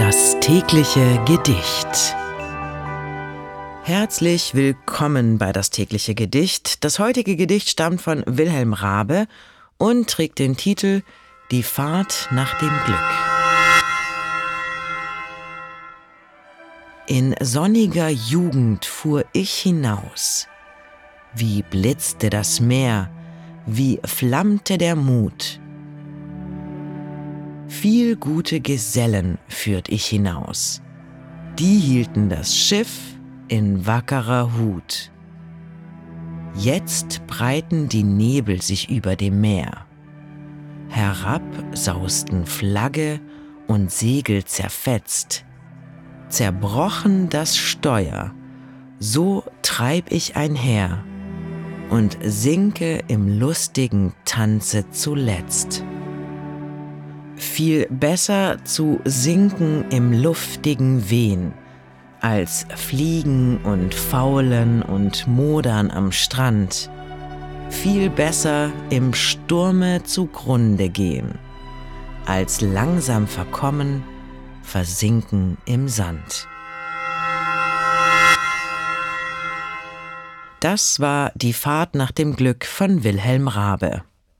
Das tägliche Gedicht. Herzlich willkommen bei das tägliche Gedicht. Das heutige Gedicht stammt von Wilhelm Rabe und trägt den Titel Die Fahrt nach dem Glück. In sonniger Jugend fuhr ich hinaus. Wie blitzte das Meer, wie flammte der Mut. Viel gute Gesellen führt ich hinaus. Die hielten das Schiff in wackerer Hut. Jetzt breiten die Nebel sich über dem Meer. Herab sausten Flagge und Segel zerfetzt. Zerbrochen das Steuer, so treib ich einher und sinke im lustigen Tanze zuletzt. Viel besser zu sinken im luftigen Wehen, als fliegen und faulen und modern am Strand. Viel besser im Sturme zugrunde gehen, als langsam verkommen, versinken im Sand. Das war die Fahrt nach dem Glück von Wilhelm Rabe.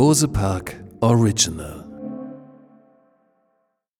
Bose Park Original